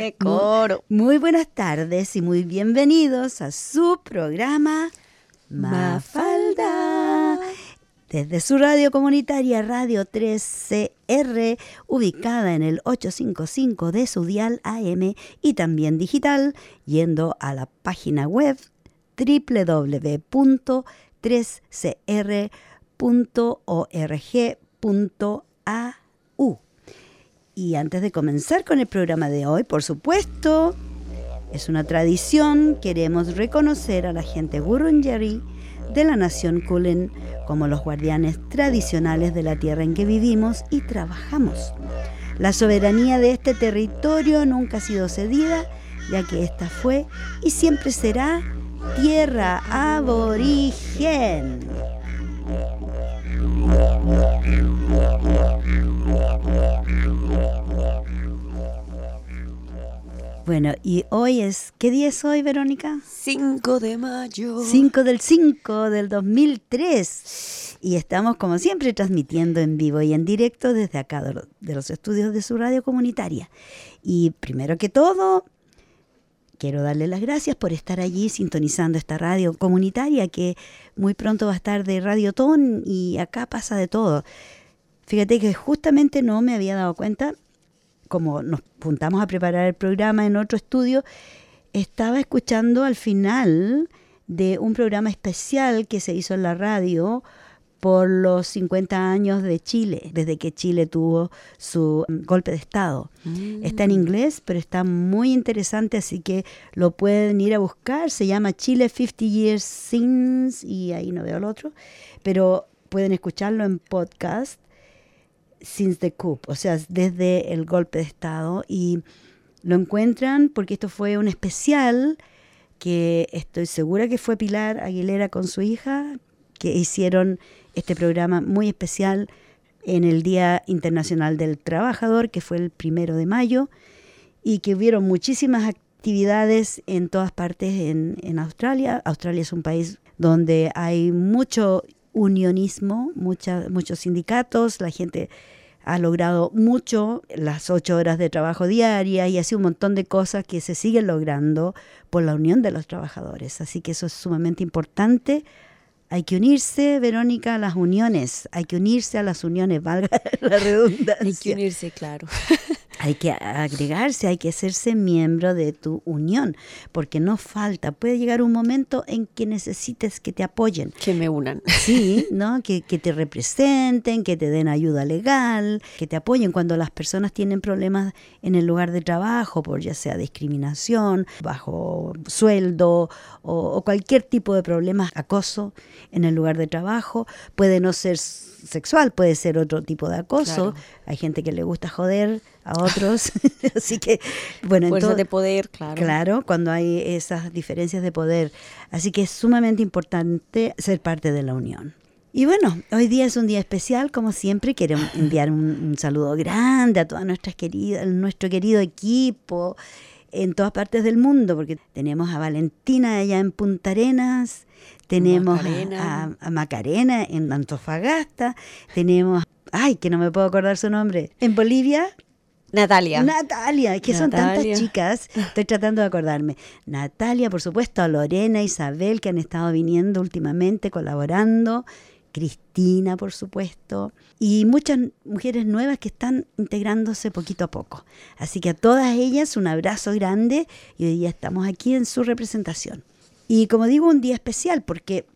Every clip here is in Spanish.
¡Qué coro! Muy, buenas tardes y muy bienvenidos a su programa Mafalda. Desde su radio comunitaria Radio 3CR, ubicada en el 855 de su dial AM y también digital, yendo a la página web www.3cr.org.au. Y antes de comenzar con el programa de hoy, por supuesto, es una tradición, queremos reconocer a la gente Wurundjeri de la nación Kulin como los guardianes tradicionales de la tierra en que vivimos y trabajamos. La soberanía de este territorio nunca ha sido cedida, ya que esta fue y siempre será tierra aborigen. Bueno, y hoy es, ¿qué día es hoy, Verónica? 5 de mayo. 5 del 5 del 2003. Y estamos, como siempre, transmitiendo en vivo y en directo desde acá, de los estudios de su radio comunitaria. Y primero que todo, quiero darle las gracias por estar allí sintonizando esta radio comunitaria que muy pronto va a estar de Radiotón y acá pasa de todo. Fíjate que justamente no me había dado cuenta, como nos juntamos a preparar el programa en otro estudio, estaba escuchando al final de un programa especial que se hizo en la radio por los 50 años de Chile, desde que Chile tuvo su mm, golpe de Estado. Mm. Está en inglés, pero está muy interesante, así que lo pueden ir a buscar. Se llama Chile 50 Years Since, y ahí no veo el otro, pero pueden escucharlo en podcast since the coup, o sea, desde el golpe de Estado. Y lo encuentran porque esto fue un especial que estoy segura que fue Pilar Aguilera con su hija, que hicieron este programa muy especial en el Día Internacional del Trabajador, que fue el primero de mayo, y que hubieron muchísimas actividades en todas partes en, en Australia. Australia es un país donde hay mucho unionismo, muchos sindicatos, la gente ha logrado mucho, las ocho horas de trabajo diaria y así un montón de cosas que se siguen logrando por la unión de los trabajadores. Así que eso es sumamente importante. Hay que unirse, Verónica, a las uniones. Hay que unirse a las uniones, valga la redundancia. Hay que unirse, claro. hay que agregarse, hay que hacerse miembro de tu unión, porque no falta, puede llegar un momento en que necesites que te apoyen. Que me unan. Sí, ¿no? Que, que te representen, que te den ayuda legal, que te apoyen cuando las personas tienen problemas en el lugar de trabajo, por ya sea discriminación, bajo sueldo o, o cualquier tipo de problemas, acoso en el lugar de trabajo, puede no ser sexual, puede ser otro tipo de acoso. Hay gente que le gusta joder a otros. Así que, bueno, Fuerza de poder, claro. Claro, cuando hay esas diferencias de poder. Así que es sumamente importante ser parte de la unión. Y bueno, hoy día es un día especial, como siempre, quiero enviar un, saludo grande a todas nuestras queridas, nuestro querido equipo en todas partes del mundo, porque tenemos a Valentina allá en Punta Arenas, tenemos A, Macarena en Antofagasta, tenemos, ay, que no me puedo acordar su nombre, en Bolivia. Natalia. Natalia, que son tantas chicas, estoy tratando de acordarme. Natalia, por supuesto, Lorena, Isabel, que han estado viniendo últimamente, colaborando. Cristina, por supuesto, y muchas mujeres nuevas que están integrándose poquito a poco. Así que a todas ellas un abrazo grande y hoy día estamos aquí en su representación. Y como digo, un día especial porque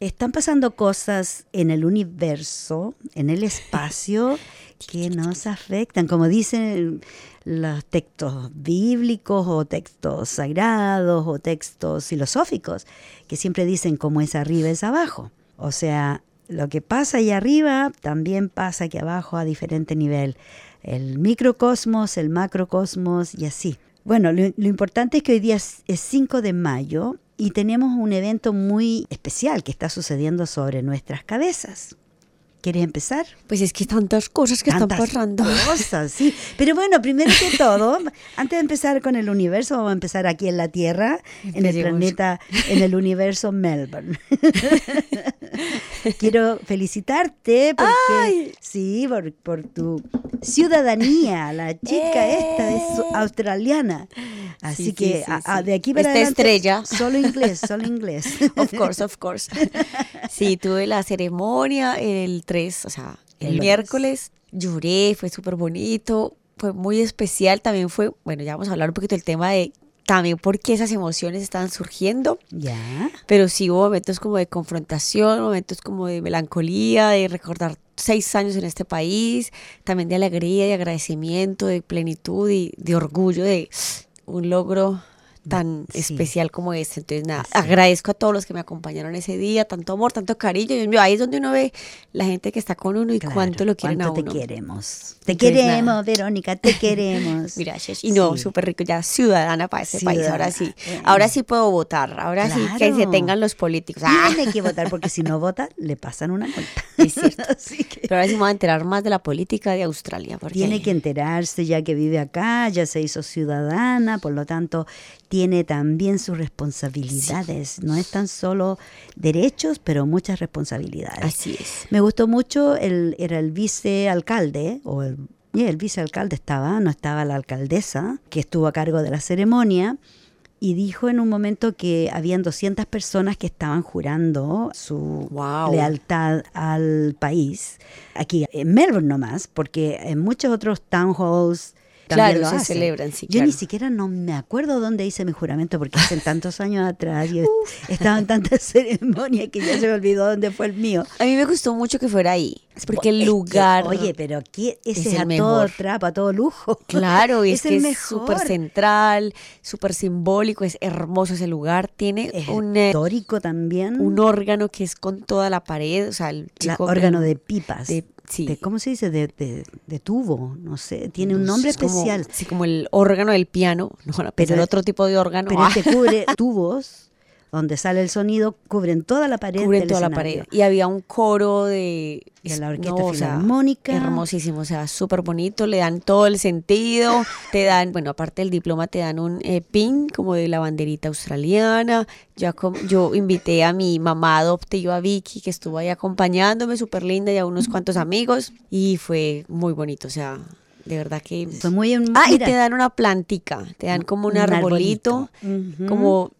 están pasando cosas en el universo, en el espacio, que nos afectan, como dicen los textos bíblicos o textos sagrados o textos filosóficos, que siempre dicen como es arriba es abajo. O sea, lo que pasa ahí arriba también pasa aquí abajo a diferente nivel. El microcosmos, el macrocosmos y así. Bueno, lo, importante es que hoy día es 5 de mayo y tenemos un evento muy especial que está sucediendo sobre nuestras cabezas, ¿Quieres empezar? Pues es que tantas cosas que están Tantas pasando. Cosas, sí. Pero bueno, primero que todo, antes de empezar con el universo, vamos a empezar aquí en la Tierra, en el planeta, en el universo Melbourne. Quiero felicitarte porque ¡Ay! sí, por, por tu ciudadanía, la chica esta es australiana. Así Sí, sí, que sí, a- a- sí. de aquí para Esta adelante estrella. solo inglés, solo inglés. Of course, of course. Sí, tuve la ceremonia el 3, o sea, el, miércoles. Lloré, fue súper bonito, fue muy especial. También fue, bueno, ya vamos a hablar un poquito del tema de también por qué esas emociones estaban surgiendo. ya. Pero sí hubo momentos como de confrontación, momentos como de melancolía, de recordar seis años en este país, también de alegría, de agradecimiento, de plenitud y de orgullo de un logro tan Sí. especial como este. Entonces, nada, agradezco a todos los que me acompañaron ese día, tanto amor, tanto cariño. Dios mío, ahí es donde uno ve la gente que está con uno y Claro, cuánto lo quieren cuánto a uno. te queremos. Te Entonces, queremos, nada. Verónica, te queremos. Gracias. Y no, Sí. súper rico, ya ciudadana para ese país. Ahora sí, ahora sí puedo votar. Ahora sí que se tengan los políticos. ¡Ah! Tiene que votar porque si no vota le pasan una multa. Es cierto. Así que Pero ahora sí me voy a enterar más de la política de Australia. Porque tiene que enterarse ya que vive acá, ya se hizo ciudadana, por lo tanto tiene también sus responsabilidades. No es tan solo derechos, pero muchas responsabilidades. Así es. Me gustó mucho, el, era el vicealcalde, o el, vicealcalde estaba, no estaba la alcaldesa, que estuvo a cargo de la ceremonia, y dijo en un momento que habían 200 personas que estaban jurando su Wow. lealtad al país, aquí en Melbourne nomás, porque en muchos otros town halls también Claro, lo se hacen. celebran, sí, Yo claro. ni siquiera no me acuerdo dónde hice mi juramento porque hace tantos años atrás y estaba en tantas ceremonias que ya se me olvidó dónde fue el mío. A mí me gustó mucho que fuera ahí. Porque Es el que, lugar. oye, pero aquí ese es es, el a todo mejor. trapo, a todo lujo. Claro, y es, el que es mejor. súper central, súper simbólico, es hermoso ese lugar. Tiene Es un, eh, histórico también. un órgano que es con toda la pared, o sea, el La- chico órgano de pipas. de- sí. De- ¿Cómo se dice? De, de- de tubo, no sé. Tiene un nombre es como- especial. sí, como el órgano del piano. No pensar Pero- otro tipo de órgano. Pero Ah, cubre tubos donde sale el sonido, cubren toda la pared cubren del toda la pared. Y había un coro de... De la es- Orquesta o sea, Filarmónica. hermosísimo, o sea, súper bonito, le dan todo el sentido, te dan, bueno, aparte del diploma, te dan un eh, pin como de la banderita australiana. Yo, yo invité a mi mamá adoptiva Vicky, que estuvo ahí acompañándome, súper linda, y a unos cuantos amigos, y fue muy bonito, o sea, de verdad que... Fue muy... Ah, y te dan una plantica, te dan como un, arbolito, como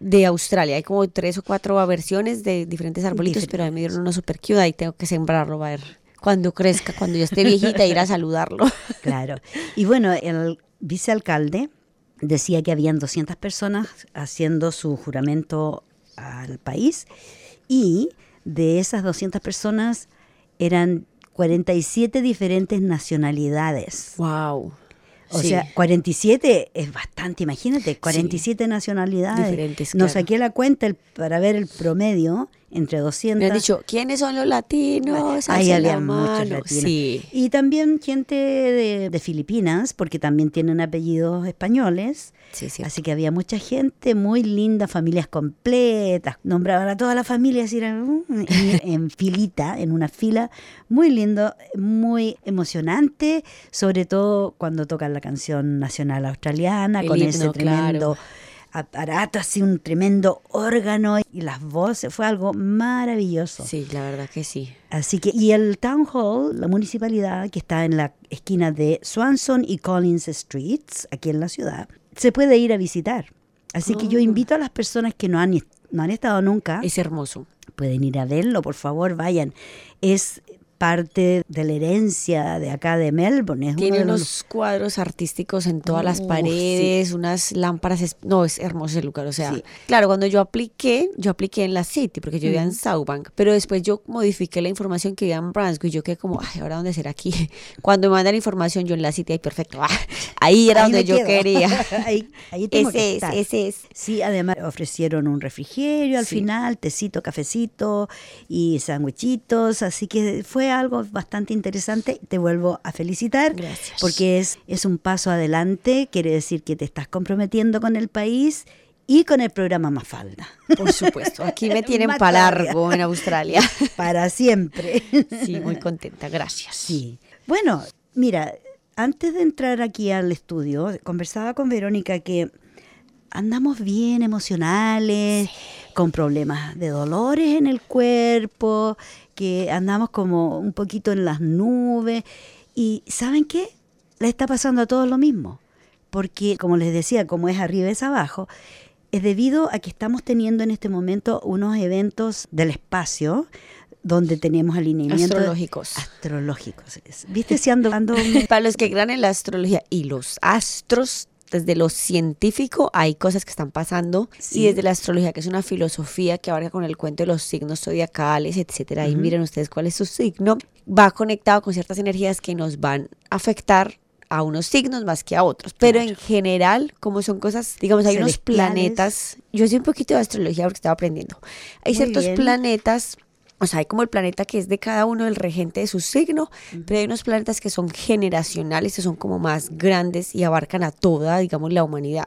de Australia. Hay como tres o cuatro versiones de diferentes arbolitos, pero a mí me dieron uno super cute, ahí tengo que sembrarlo, a ver cuando crezca, cuando yo esté viejita, ir a saludarlo. Claro. Y bueno, el vicealcalde decía que habían 200 personas haciendo su juramento al país y de esas 200 personas eran 47 diferentes nacionalidades. Wow. O sea, 47 es bastante, imagínate, 47 nacionalidades. Diferentes, Nos saqué la cuenta el- para ver el promedio entre 200. Me han dicho, ¿quiénes son los latinos? Ahí había muchos latinos. Sí. Y también gente de, de Filipinas, porque también tienen apellidos españoles. Sí, sí. Así que había mucha gente muy linda, familias completas. Nombraban a toda la familia así, era, mm, en, filita, en una fila. Muy lindo, muy emocionante, sobre todo cuando tocan la canción nacional australiana, El con ese himno, tremendo claro. Aparato, así un tremendo órgano y las voces. Fue algo maravilloso. Sí, la verdad que sí. Así que, y el Town Hall, la municipalidad que está en la esquina de Swanson y Collins Streets, aquí en la ciudad, se puede ir a visitar. Así que yo Oh. invito a las personas que no han, no han estado nunca, Es hermoso. pueden ir a verlo, por favor, vayan. Es parte de la herencia de acá de Melbourne. Es Tiene uno de los- unos cuadros artísticos en todas las sí. paredes, unas lámparas. es- No, es hermoso el lugar. O sea, Sí. claro, cuando yo apliqué, yo apliqué en la City porque yo vivía en Southbank, pero después yo modifiqué la información que vivía en Brunswick y yo quedé como, ay, ¿ahora dónde será aquí? Cuando me mandan información, yo en la City, ay, perfecto. ah, ahí era Ahí donde yo quedo. quería. ahí, ahí tengo que ese es, ese es. Sí, además ofrecieron un refrigerio al Sí. final, tecito, cafecito y sandwichitos, así que fue algo bastante interesante. Te vuelvo a felicitar Gracias. porque es, es un paso adelante, quiere decir que te estás comprometiendo con el país y con el programa Mafalda. Por supuesto, aquí me tienen para largo en Australia. Para siempre. Sí, muy contenta, gracias. Sí. Bueno, mira, antes de entrar aquí al estudio, conversaba con Verónica que andamos bien emocionales, con problemas de dolores en el cuerpo, que andamos como un poquito en las nubes. Y ¿saben qué? Le está pasando a todos lo mismo. Porque, como les decía, como es arriba es abajo, es debido a que estamos teniendo en este momento unos eventos del espacio donde tenemos alineamientos astrológicos. Astrológicos. ¿Viste si ando, ando... Para los que crean en la astrología y los astros, desde lo científico hay cosas que están pasando y desde la astrología, que es una filosofía que abarca con el cuento de los signos zodiacales, etcétera. Y miren ustedes cuál es su signo, va conectado con ciertas energías que nos van a afectar a unos signos más que a otros, pero en general, como son cosas, digamos, hay unos planetas, yo sé un poquito de astrología porque estaba aprendiendo, hay ciertos planetas o sea, hay como el planeta que es de cada uno el regente de su signo, pero hay unos planetas que son generacionales, que son como más grandes y abarcan a toda, digamos, la humanidad.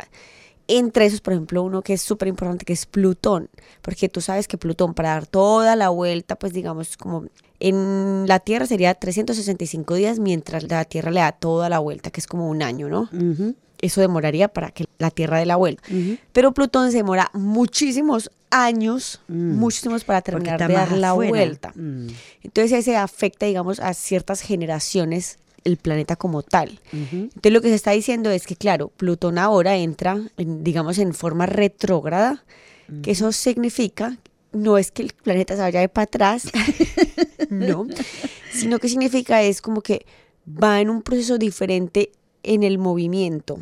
Entre esos, por ejemplo, uno que es súper importante, que es Plutón, porque tú sabes que Plutón para dar toda la vuelta, pues digamos, como en la Tierra sería 365 días, mientras la Tierra le da toda la vuelta, que es como un año, ¿no? Eso demoraría para que la Tierra dé la vuelta. Pero Plutón se demora muchísimos años, mm. muchísimos para terminar de dar la vuelta. Mm. Entonces ese afecta, digamos, a ciertas generaciones el planeta como tal. Entonces lo que se está diciendo es que, claro, Plutón ahora entra, digamos, en forma retrógrada, que eso significa, no es que el planeta se vaya de para atrás, no, sino que significa es como que va en un proceso diferente en el movimiento.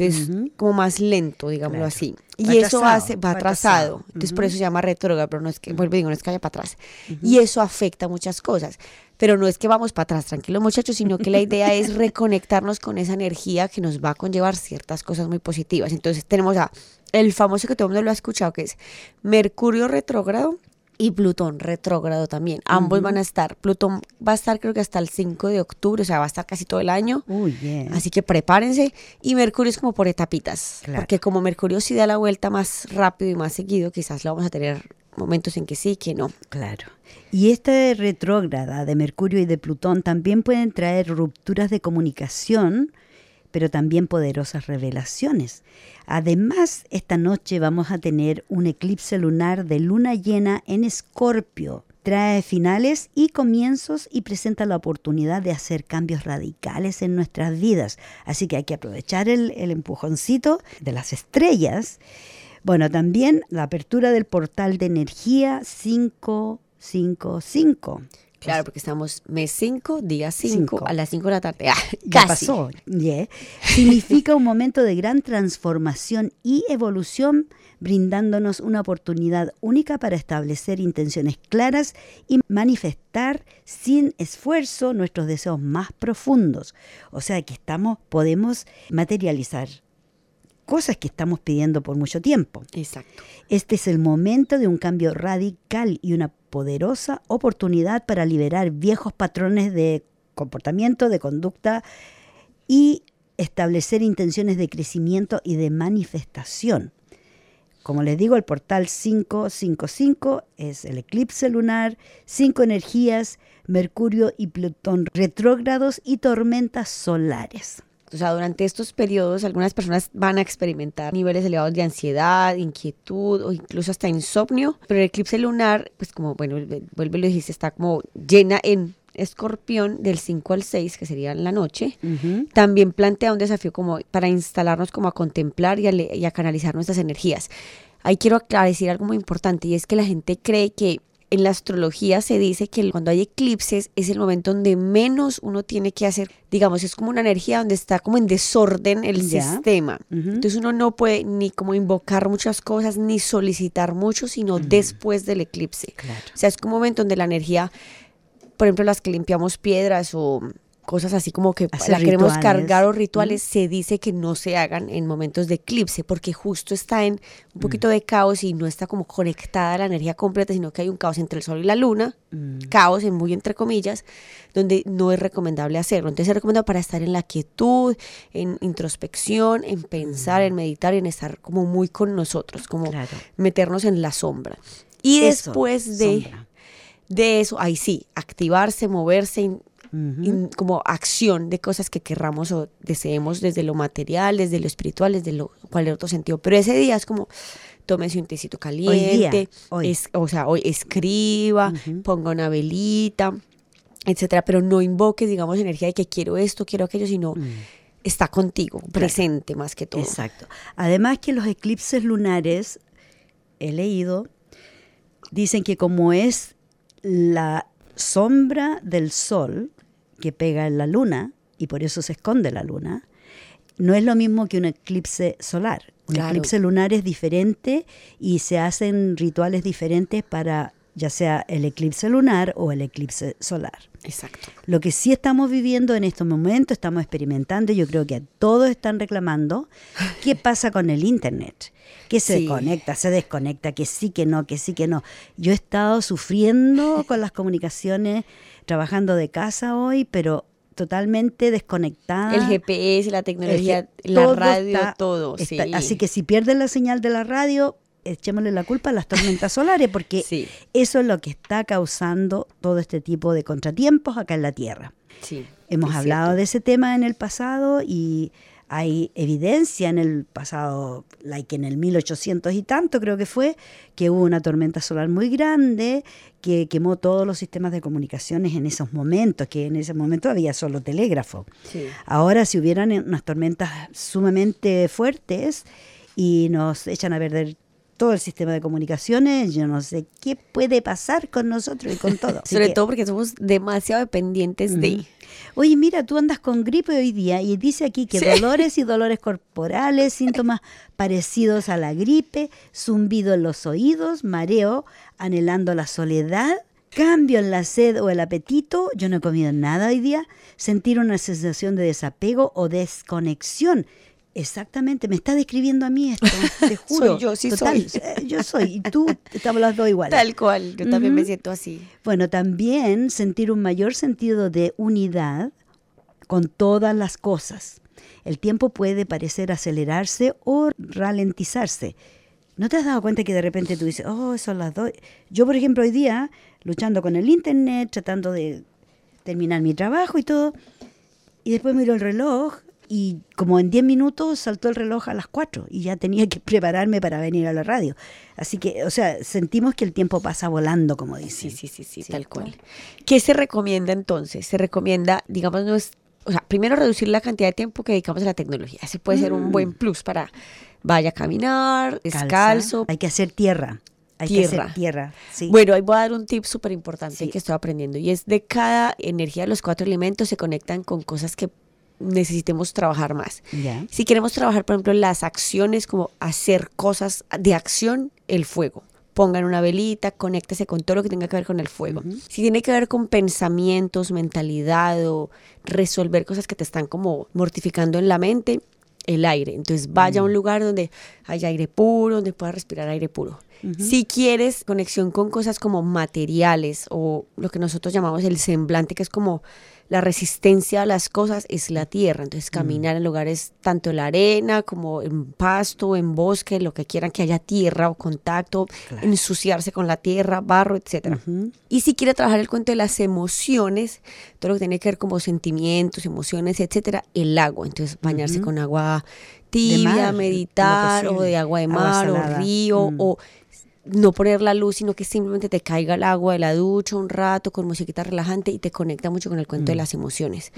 Entonces, como más lento, digámoslo así. Y eso hace, va atrasado. Entonces, por eso se llama retrógrado, pero no es que, vuelvo digo, no es que vaya para atrás. Y eso afecta muchas cosas. Pero no es que vamos para atrás, tranquilos muchachos, sino que la idea es reconectarnos con esa energía que nos va a conllevar ciertas cosas muy positivas. Entonces, tenemos a el famoso que todo el mundo lo ha escuchado, que es Mercurio retrógrado y Plutón retrógrado también. Ambos van a estar. Plutón va a estar creo que hasta el 5 de octubre, o sea, va a estar casi todo el año. Uy, Así que prepárense. Y Mercurio es como por etapitas. Porque como Mercurio sí da la vuelta más rápido y más seguido, quizás lo vamos a tener momentos en que sí, que no. Claro. Y esta retrógrada de Mercurio y de Plutón también pueden traer rupturas de comunicación pero también poderosas revelaciones. Además, esta noche vamos a tener un eclipse lunar de luna llena en Escorpio. Trae finales y comienzos y presenta la oportunidad de hacer cambios radicales en nuestras vidas. Así que hay que aprovechar el, el empujoncito de las estrellas. Bueno, también la apertura del portal de energía 555 Claro, porque estamos mes 5, día 5, a las 5 de la tarde. Ah, ya pasó. Significa un momento de gran transformación y evolución, brindándonos una oportunidad única para establecer intenciones claras y manifestar sin esfuerzo nuestros deseos más profundos. O sea que estamos, podemos materializar cosas que estamos pidiendo por mucho tiempo. Exacto. Este es el momento de un cambio radical y una poderosa oportunidad para liberar viejos patrones de comportamiento, de conducta y establecer intenciones de crecimiento y de manifestación. Como les digo, el portal 555 es el eclipse lunar, cinco energías, Mercurio y Plutón retrógrados y tormentas solares. O sea, durante estos periodos algunas personas van a experimentar niveles elevados de ansiedad, inquietud o incluso hasta insomnio, pero el eclipse lunar, pues como, bueno, vuelve lo dijiste, está como llena en escorpión del 5 al 6, que sería en la noche, también plantea un desafío como para instalarnos como a contemplar y a, y a canalizar nuestras energías. Ahí quiero decir algo muy importante y es que la gente cree que en la astrología se dice que cuando hay eclipses es el momento donde menos uno tiene que hacer, digamos, es como una energía donde está como en desorden el sistema. Entonces uno no puede ni como invocar muchas cosas ni solicitar mucho, sino después del eclipse. O sea, es como un momento donde la energía, por ejemplo, las que limpiamos piedras o cosas así como que Hacer la queremos rituales. cargar o rituales, se dice que no se hagan en momentos de eclipse, porque justo está en un poquito de caos y no está como conectada a la energía completa, sino que hay un caos entre el sol y la luna, caos en muy entre comillas, donde no es recomendable hacerlo. Entonces es recomendado para estar en la quietud, en introspección, en pensar, en meditar, en estar como muy con nosotros, como Claro. meternos en la sombra. Y Eso, después de, sombra. de eso, ahí sí, activarse, moverse, in- Como acción de cosas que querramos o deseemos desde lo material, desde lo espiritual, desde lo cualquier otro sentido. Pero ese día es como tómese un tecito caliente, hoy. es- o sea, hoy escriba, ponga una velita, etcétera, pero no invoque, digamos, energía de que quiero esto, quiero aquello, sino está contigo, presente más que todo. Exacto. Además que los eclipses lunares, he leído, dicen que como es la sombra del sol que pega en la luna, y por eso se esconde la luna, no es lo mismo que un eclipse solar. Un Claro. eclipse lunar es diferente y se hacen rituales diferentes para ya sea el eclipse lunar o el eclipse solar. Exacto. Lo que sí estamos viviendo en estos momentos, estamos experimentando, y yo creo que todos están reclamando, ¿qué pasa con el Internet? Que se Sí. conecta, se desconecta, que sí, que no, que sí, que no. Yo he estado sufriendo con las comunicaciones, trabajando de casa hoy, pero totalmente desconectada. El GPS, la tecnología, El la radio, está- todo. está- sí. Así que si pierden la señal de la radio, echémosle la culpa a las tormentas solares, porque Sí. eso es lo que está causando todo este tipo de contratiempos acá en la Tierra. Sí, Hemos hablado cierto. de ese tema en el pasado y hay evidencia en el pasado, like en el 1800 y tanto creo que fue, que hubo una tormenta solar muy grande que quemó todos los sistemas de comunicaciones en esos momentos, que en ese momento había solo telégrafo. Sí. Ahora si hubieran unas tormentas sumamente fuertes y nos echan a perder todo el sistema de comunicaciones, yo no sé qué puede pasar con nosotros y con todo. Sobre que- todo porque somos demasiado dependientes de... Oye, mira, tú andas con gripe hoy día y dice aquí que Sí. dolores y dolores corporales, síntomas parecidos a la gripe, zumbido en los oídos, mareo, anhelando la soledad, cambio en la sed o el apetito, yo no he comido nada hoy día, sentir una sensación de desapego o desconexión. Exactamente, me está describiendo a mí esto, te juro. yo, sí Total, soy. eh, Yo soy, y tú, estamos las dos iguales. Tal cual, yo también me Ujú. siento así. Bueno, también sentir un mayor sentido de unidad con todas las cosas. El tiempo puede parecer acelerarse o ralentizarse. ¿No te has dado cuenta que de repente tú dices, oh, son las dos? Yo, por ejemplo, hoy día, luchando con el internet, tratando de terminar mi trabajo y todo, y después miro el reloj y como en 10 minutos saltó el reloj a las 4 y ya tenía que prepararme para venir a la radio. Así que, o sea, sentimos que el tiempo pasa volando, como dicen. Sí, sí, sí, sí, ¿Cierto? tal cual. ¿Qué se recomienda entonces? Se recomienda, digamos, no es, o sea, primero reducir la cantidad de tiempo que dedicamos a la tecnología. Ese puede ser un buen plus para vaya a caminar, descalzo. Hay que hacer tierra. Hay que Tierra. hacer tierra. Sí. Bueno, ahí voy a dar un tip súper importante Sí. que estoy aprendiendo y es de cada energía de los cuatro elementos se conectan con cosas que necesitemos trabajar más. Si queremos trabajar, por ejemplo, las acciones, como hacer cosas de acción, el fuego. Pongan una velita, conéctese con todo lo que tenga que ver con el fuego. Si tiene que ver con pensamientos, mentalidad o resolver cosas que te están como mortificando en la mente, el aire. Entonces vaya a un lugar donde haya aire puro, donde pueda respirar aire puro. Si quieres conexión con cosas como materiales o lo que nosotros llamamos el semblante, que es como la resistencia a las cosas, es la tierra. Entonces caminar en lugares tanto en la arena como en pasto, en bosque, lo que quieran que haya tierra o contacto, ensuciarse con la tierra, barro, etcétera. Y si quiere trabajar el cuento de las emociones, todo lo que tiene que ver como sentimientos, emociones, etcétera, el agua. Entonces bañarse con agua tibia, mar, meditar o de agua de Agua mar o río Mm. o no poner la luz, sino que simplemente te caiga el agua de la ducha un rato con musiquita relajante y te conecta mucho con el cuento de las emociones.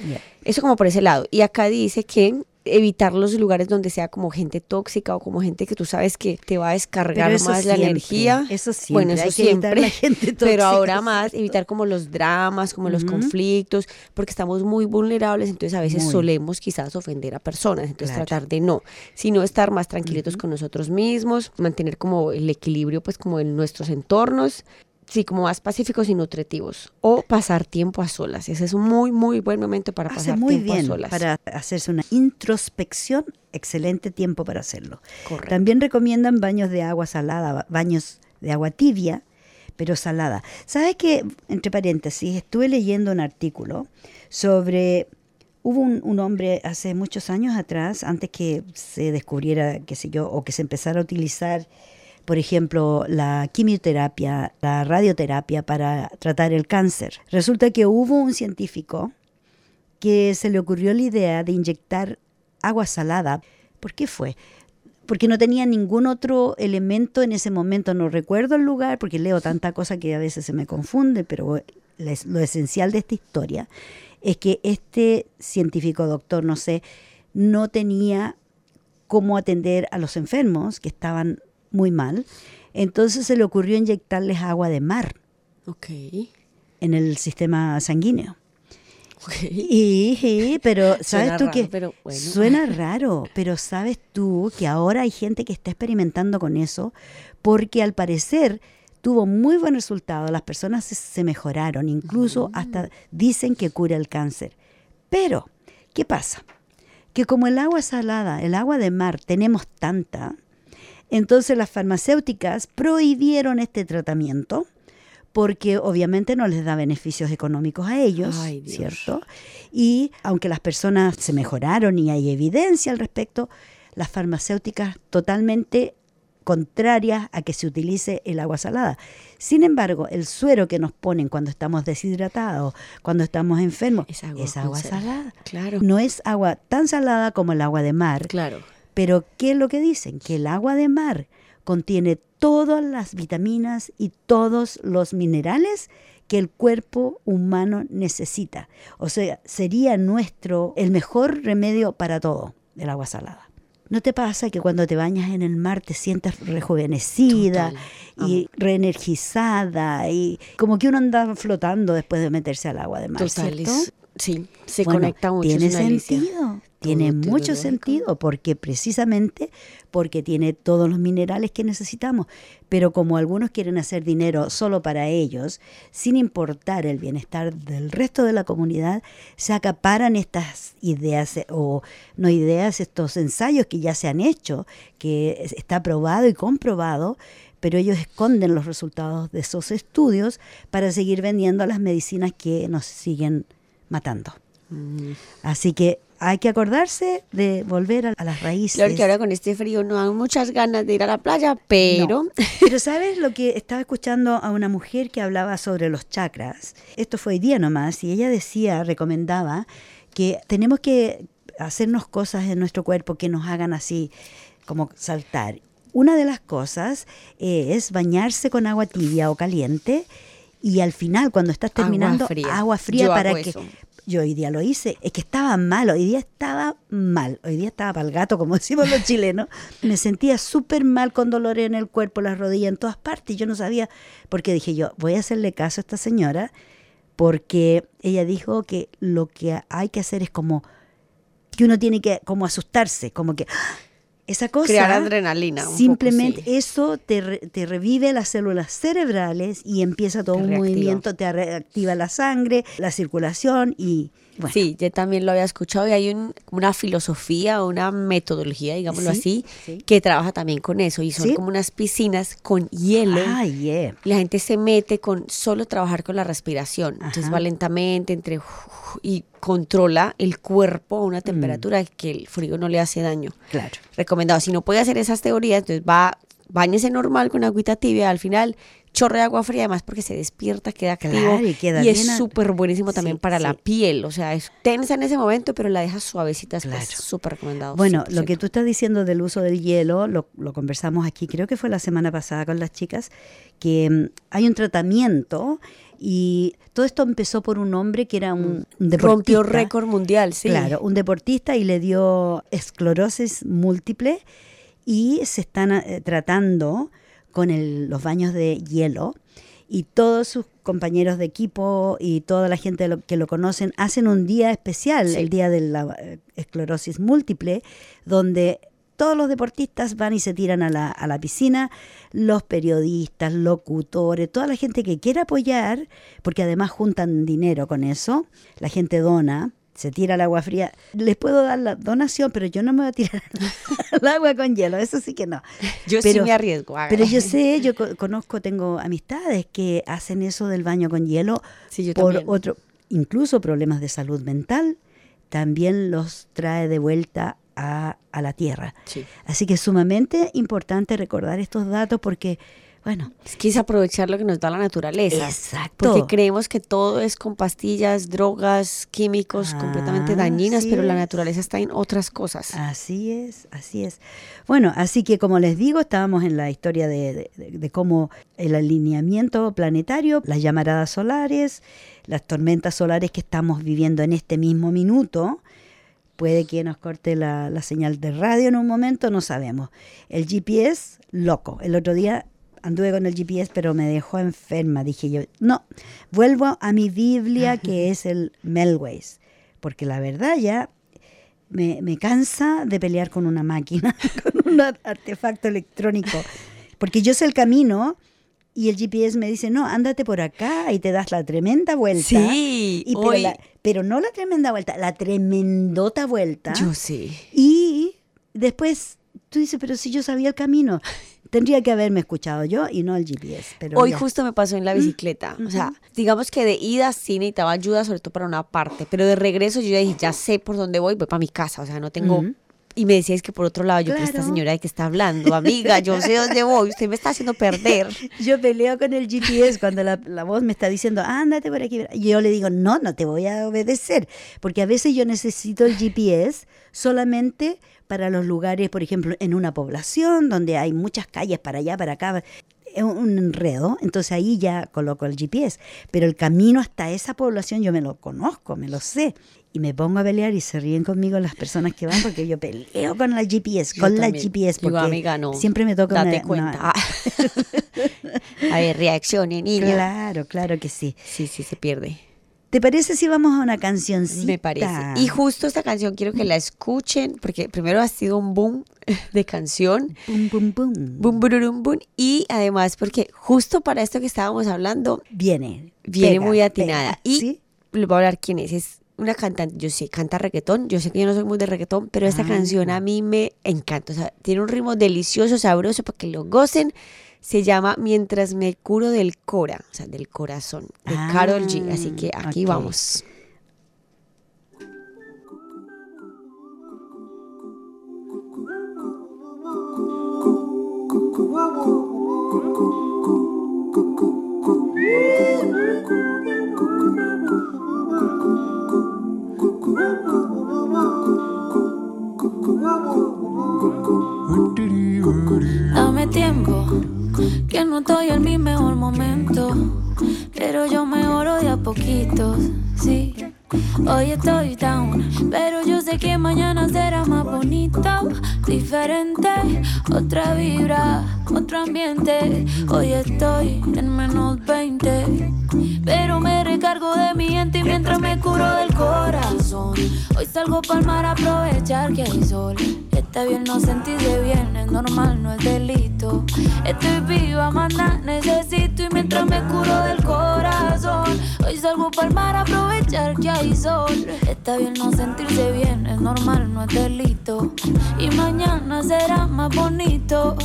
Eso como por ese lado. Y acá dice que evitar los lugares donde sea como gente tóxica o como gente que tú sabes que te va a descargar más la energía. eso siempre, Bueno, eso hay siempre. la gente pero ahora más, evitar como los dramas, como los conflictos, porque estamos muy vulnerables, entonces a veces Muy. solemos quizás ofender a personas, entonces Claro. tratar de no, sino estar más tranquilitos con nosotros mismos, mantener como el equilibrio pues como en nuestros entornos sí, como más pacíficos y nutritivos. O pasar tiempo a solas. Ese es un muy, muy buen momento para Hace pasar muy tiempo bien a solas. para hacerse una introspección, excelente tiempo para hacerlo. Correcto. También recomiendan baños de agua salada, ba- baños de agua tibia, pero salada. ¿Sabes que, entre paréntesis, estuve leyendo un artículo sobre... Hubo un, un hombre hace muchos años atrás, antes que se descubriera, qué sé yo, o que se empezara a utilizar, por ejemplo, la quimioterapia, la radioterapia para tratar el cáncer. Resulta que hubo un científico que se le ocurrió la idea de inyectar agua salada. ¿Por qué fue? Porque no tenía ningún otro elemento en ese momento. No recuerdo el lugar porque leo tanta cosa que a veces se me confunde, pero lo esencial de esta historia es que este científico doctor, no sé, no tenía cómo atender a los enfermos que estaban muy mal. Entonces se le ocurrió inyectarles agua de mar Ok. en el sistema sanguíneo. Ok. Y, y- pero sabes Suena tú raro, que pero bueno. suena raro, pero sabes tú que ahora hay gente que está experimentando con eso porque al parecer tuvo muy buen resultado, las personas se, se mejoraron, incluso Mm. hasta dicen que cura el cáncer. Pero, ¿qué pasa? Que como el agua salada, el agua de mar, tenemos tanta, entonces las farmacéuticas prohibieron este tratamiento porque obviamente no les da beneficios económicos a ellos, Ay. ¿cierto? Y aunque las personas se mejoraron y hay evidencia al respecto, las farmacéuticas totalmente contrarias a que se utilice el agua salada. Sin embargo, el suero que nos ponen cuando estamos deshidratados, cuando estamos enfermos, Es agua es agua sal. salada. Claro. No es agua tan salada como el agua de mar, Claro. Pero ¿qué es lo que dicen? Que el agua de mar contiene todas las vitaminas y todos los minerales que el cuerpo humano necesita. O sea, sería nuestro el mejor remedio para todo, el agua salada. ¿No te pasa que cuando te bañas en el mar te sientes rejuvenecida Total. y reenergizada y como que uno anda flotando después de meterse al agua de mar, Total. ¿cierto? es- sí, se Bueno, conecta mucho. Tiene sentido. Tiene mucho sentido porque precisamente porque tiene todos los minerales que necesitamos. Pero como algunos quieren hacer dinero solo para ellos, sin importar el bienestar del resto de la comunidad, se acaparan estas ideas eh, o no ideas, estos ensayos que ya se han hecho, que es- está probado y comprobado, pero ellos esconden los resultados de esos estudios para seguir vendiendo las medicinas que nos siguen matando. Mm. Así que hay que acordarse de volver a, a las raíces. Claro que ahora con este frío no dan muchas ganas de ir a la playa, pero Pero sabes lo que estaba escuchando a una mujer que hablaba sobre los chakras. Esto fue hoy día nomás y ella decía, recomendaba que tenemos que hacernos cosas en nuestro cuerpo que nos hagan así como saltar. Una de las cosas es bañarse con agua tibia o caliente y al final cuando estás Agua terminando fría. agua fría Yo para hago que eso. yo hoy día lo hice, es que estaba mal, hoy día estaba mal, hoy día estaba para el gato, como decimos los chilenos. Me sentía súper mal con dolores en el cuerpo, las rodillas, en todas partes. Yo no sabía, porque dije yo, voy a hacerle caso a esta señora, porque ella dijo que lo que hay que hacer es como que uno tiene que como asustarse, como que ¡ah! Esa cosa crear adrenalina. poco, Simplemente sí. eso te, te revive las células cerebrales y empieza todo Te un reactiva. movimiento, te reactiva la sangre, la circulación y bueno, Sí, yo también lo había escuchado y hay un- una filosofía, una metodología, digámoslo Sí, así, sí. que trabaja también con eso y son Sí. como unas piscinas con hielo. Ay, yeah. La gente se mete con solo trabajar con la respiración. Entonces va lentamente entre y controla el cuerpo a una Mm. temperatura que el frío no le hace daño. Claro. Recomendado. Si no puede hacer esas teorías, entonces va, bañese normal con agüita tibia. Al final, chorre de agua fría, además porque se despierta, queda activo. Claro, y queda es bien a- súper buenísimo también Sí, para la piel. O sea, es tensa en ese momento, pero la deja suavecita. después. Claro. súper recomendado. Bueno, lo 100%. que tú estás diciendo del uso del hielo, lo, lo conversamos aquí, creo que fue la semana pasada con las chicas, que mm, hay un tratamiento y todo esto empezó por un hombre que era un, un deportista. Mm. Rompió récord mundial, sí. Claro, un deportista y le dio esclerosis múltiple y se están eh, tratando con el- los baños de hielo y todos sus compañeros de equipo y toda la gente lo- que lo conocen hacen un día especial, Sí. el día de la eh, esclerosis múltiple, donde todos los deportistas van y se tiran a la, a la piscina, los periodistas, locutores, toda la gente que quiera apoyar, porque además juntan dinero con eso, la gente dona, se tira al agua fría. Les puedo dar la donación, pero yo no me voy a tirar al agua con hielo, eso sí que no. Yo pero, sí me arriesgo. Pero yo sé, yo co- conozco, tengo amistades que hacen eso del baño con hielo Sí, yo por también. otro, incluso problemas de salud mental, también los trae de vuelta a, a la tierra. Sí. Así que es sumamente importante recordar estos datos porque, bueno, Es que es aprovechar lo que nos da la naturaleza. Exacto. Porque creemos que todo es con pastillas, drogas, químicos completamente Ah, dañinas, así pero la naturaleza está en otras cosas. Así es, así es. Bueno, así que como les digo, estábamos en la historia de, de- de cómo el alineamiento planetario, las llamaradas solares, las tormentas solares que estamos viviendo en este mismo minuto, puede que nos corte la, la señal de radio en un momento, no sabemos. El GPS, loco. El otro día anduve con el GPS, pero me dejó enferma. Dije yo, no, vuelvo a mi Biblia, que es el Melways, porque la verdad ya me, me cansa de pelear con una máquina, con un artefacto electrónico, porque yo sé el camino y el GPS me dice, no, ándate por acá y te das la tremenda vuelta. Sí, Y pero, hoy- la- pero no la tremenda vuelta, la tremendota vuelta. Yo sí. Y después tú dices, pero si yo sabía el camino, tendría que haberme escuchado yo y no el GPS. Pero Hoy ya. justo me pasó en la bicicleta. O sea, digamos que de ida sí necesitaba ayuda, sobre todo para una parte. Pero de regreso yo ya dije, ya sé por dónde voy, voy para mi casa. O sea, no tengo. Y me decíais que por otro lado, yo, pero esta Claro. señora de que está hablando, amiga, yo sé dónde voy, usted me está haciendo perder. Yo peleo con el GPS cuando la, la voz me está diciendo, ándate por aquí. Y yo le digo, no, no te voy a obedecer. Porque a veces yo necesito el GPS solamente para los lugares, por ejemplo, en una población donde hay muchas calles para allá, para acá. Es un enredo, entonces ahí ya coloco el GPS. Pero el camino hasta esa población yo me lo conozco, me lo sé. Y me pongo a pelear y se ríen conmigo las personas que van porque yo peleo con la GPS, Yo con la. GPS, Digo, porque amiga, no, siempre me toca Date una- una- cuenta. a ver, reaccione, niña. Claro, claro que sí. Sí, sí, se pierde. ¿Te parece si vamos a una cancioncita? Me parece. Y justo esta canción quiero que la escuchen, porque primero ha sido un boom de canción. Bum, bum, bum. Boom, bururum, boom. Y además, porque justo para esto que estábamos hablando, Viene. viene pega, muy atinada. pega, Y ¿sí? les voy a hablar quién es. Es una cantante, yo sé, canta reggaetón. Yo sé que yo no soy muy de reggaetón, pero esta Ah. canción a mí me encanta. O sea, tiene un ritmo delicioso, sabroso, para que lo gocen. Se llama Mientras me curo del cora, o sea, del corazón, de Ah, Carol G. Así que aquí vamos. Vibra, otro ambiente. Hoy estoy en menos 20, pero me recargo de mi gente y mientras me curo del corazón. Hoy salgo pa'l mar a aprovechar que hay sol. Está bien no sentirse bien, es normal, no es delito. Estoy viva, manda, necesito y mientras me curo del corazón. Pa'l aprovechar que hay sol. Está bien no sentirse bien, es normal, no es delito. Y mañana será más bonito.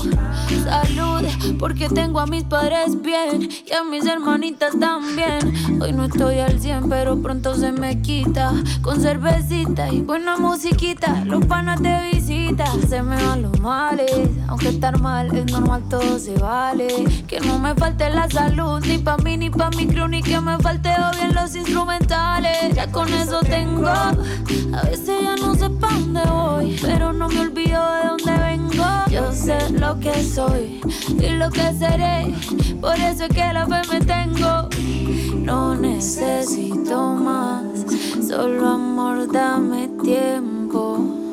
Salud, porque tengo a mis padres bien y a mis hermanitas también. Hoy no estoy al 100, pero pronto se me quita. Con cervecita y buena musiquita, los panas de visita. Se me van los males, aunque estar mal es normal, todo se vale. Que no me falte la salud, ni pa' mí ni pa' mi crew, ni que me falte bien los instrumentales. Ya con eso tengo, a veces ya no sé pa' dónde voy, pero no me olvido de dónde vengo. Yo sé lo que soy y lo que seré, por eso es que la fe me tengo. No necesito más, solo amor, dame tiempo.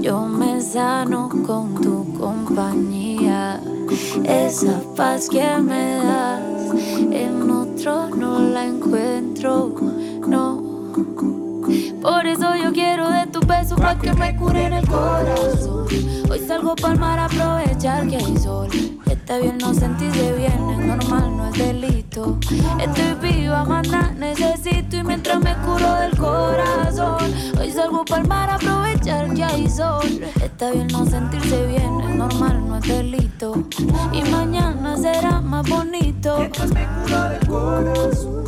Yo me sano con tu compañía. Esa paz que me das, en otro no la encuentro, no. Por eso yo quiero de tu beso pa' que me curen el corazón. Hoy salgo para mar a aprovechar que hay sol. Está bien no sentirse bien, es normal, no es delito. Estoy viva, maná, necesito y mientras me curo del corazón. Hoy salgo para mar a aprovechar que hay sol. Está bien no sentirse bien, es normal, no es delito. Y mañana será más bonito. Mientras me curo del corazón.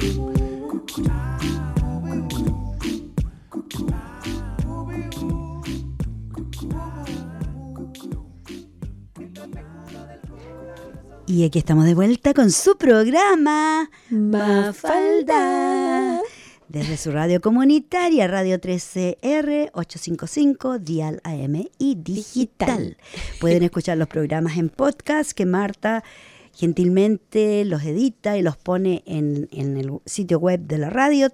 Y aquí estamos de vuelta con su programa Mafalda. Desde su radio comunitaria, Radio 13R 855, Dial AM y digital. Pueden escuchar los programas en podcast que Marta gentilmente los edita y los pone en, en el sitio web de la radio